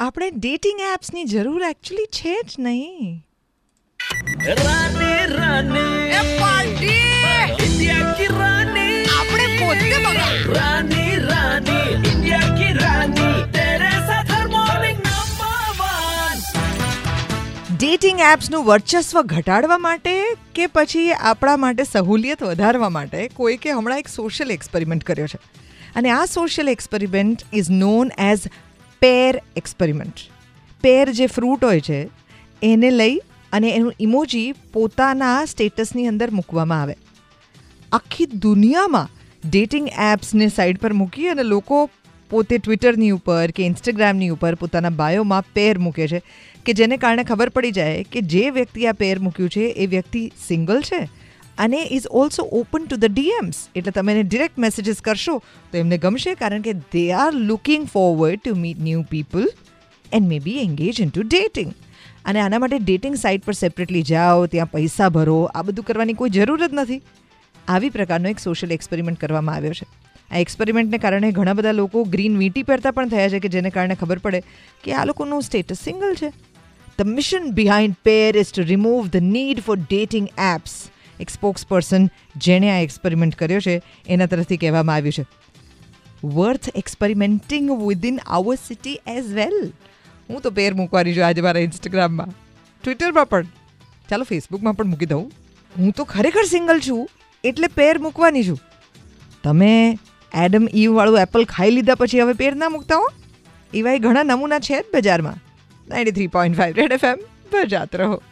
આપણે ડેટિંગ એપ્સની જરૂર એકચ્યુઅલી છે જ નહીં. આપણે ડેટિંગ એપ્સનું વર્ચસ્વ ઘટાડવા માટે કે પછી આપણા માટે સહુલિયત વધારવા માટે કોઈકે હમણાં એક સોશિયલ એક્સપેરિમેન્ટ કર્યો છે. અને આ social experiment is known as Pair experiment Pair જે ફ્રૂટ હોય છે, એને લઈ અને એનું ઇમોજી પોતાના સ્ટેટસની અંદર મૂકવામાં આવે. આખી દુનિયામાં ડેટિંગ એપ્સને સાઈડ પર મૂકી અને લોકો પોતે ટ્વિટરની ઉપર કે ઇન્સ્ટાગ્રામની ઉપર પોતાના બાયોમાં પેર મૂકે છે, કે જેને કારણે ખબર પડી જાય કે જે વ્યક્તિ આ પેર મૂક્યું છે, એ વ્યક્તિ સિંગલ છે? અને is also open to the DMs એટલે તમે એને ડિરેક્ટ મેસેજીસ કરશો, તો એમને ગમશે કારણ કે they are looking forward to meet new people and maybe engage into dating અને આના માટે ડેટિંગ સાઇટ પર સેપરેટલી જાઓ, ત્યાં પૈસા ભરો, આ બધું કરવાની કોઈ જરૂર જ નથી. આવી પ્રકારનો એક સોશિયલ એક્સપેરિમેન્ટ કરવામાં આવ્યો છે. આ એક્સપેરિમેન્ટને કારણે ઘણા બધા લોકો ગ્રીન વીટી પહેરતા પણ થયા છે કે જેને કારણે ખબર પડે કે આ લોકોનું સ્ટેટસ સિંગલ છે. The mission behind pair is to remove the need for dating apps એક સ્પોક્સ પર્સન જેણે આ એક્સપેરિમેન્ટ કર્યો છે, એના તરફથી કહેવામાં આવ્યું છે. Worth experimenting within our city as well હું તો પેર મૂકવાની છું આજે મારા ઇન્સ્ટાગ્રામમાં ટ્વિટરમાં પણ. ચાલો ફેસબુકમાં પણ મૂકી દઉં. હું તો ખરેખર સિંગલ છું, એટલે પેર મૂકવાની છું. તમે એડમ ઈવવાળું એપલ ખાઈ લીધા પછી હવે પેર ના મૂકતા હો? એવા ઘણા નમૂના છે જ બજારમાં. Ninety three point five Red F M બજાત રહો.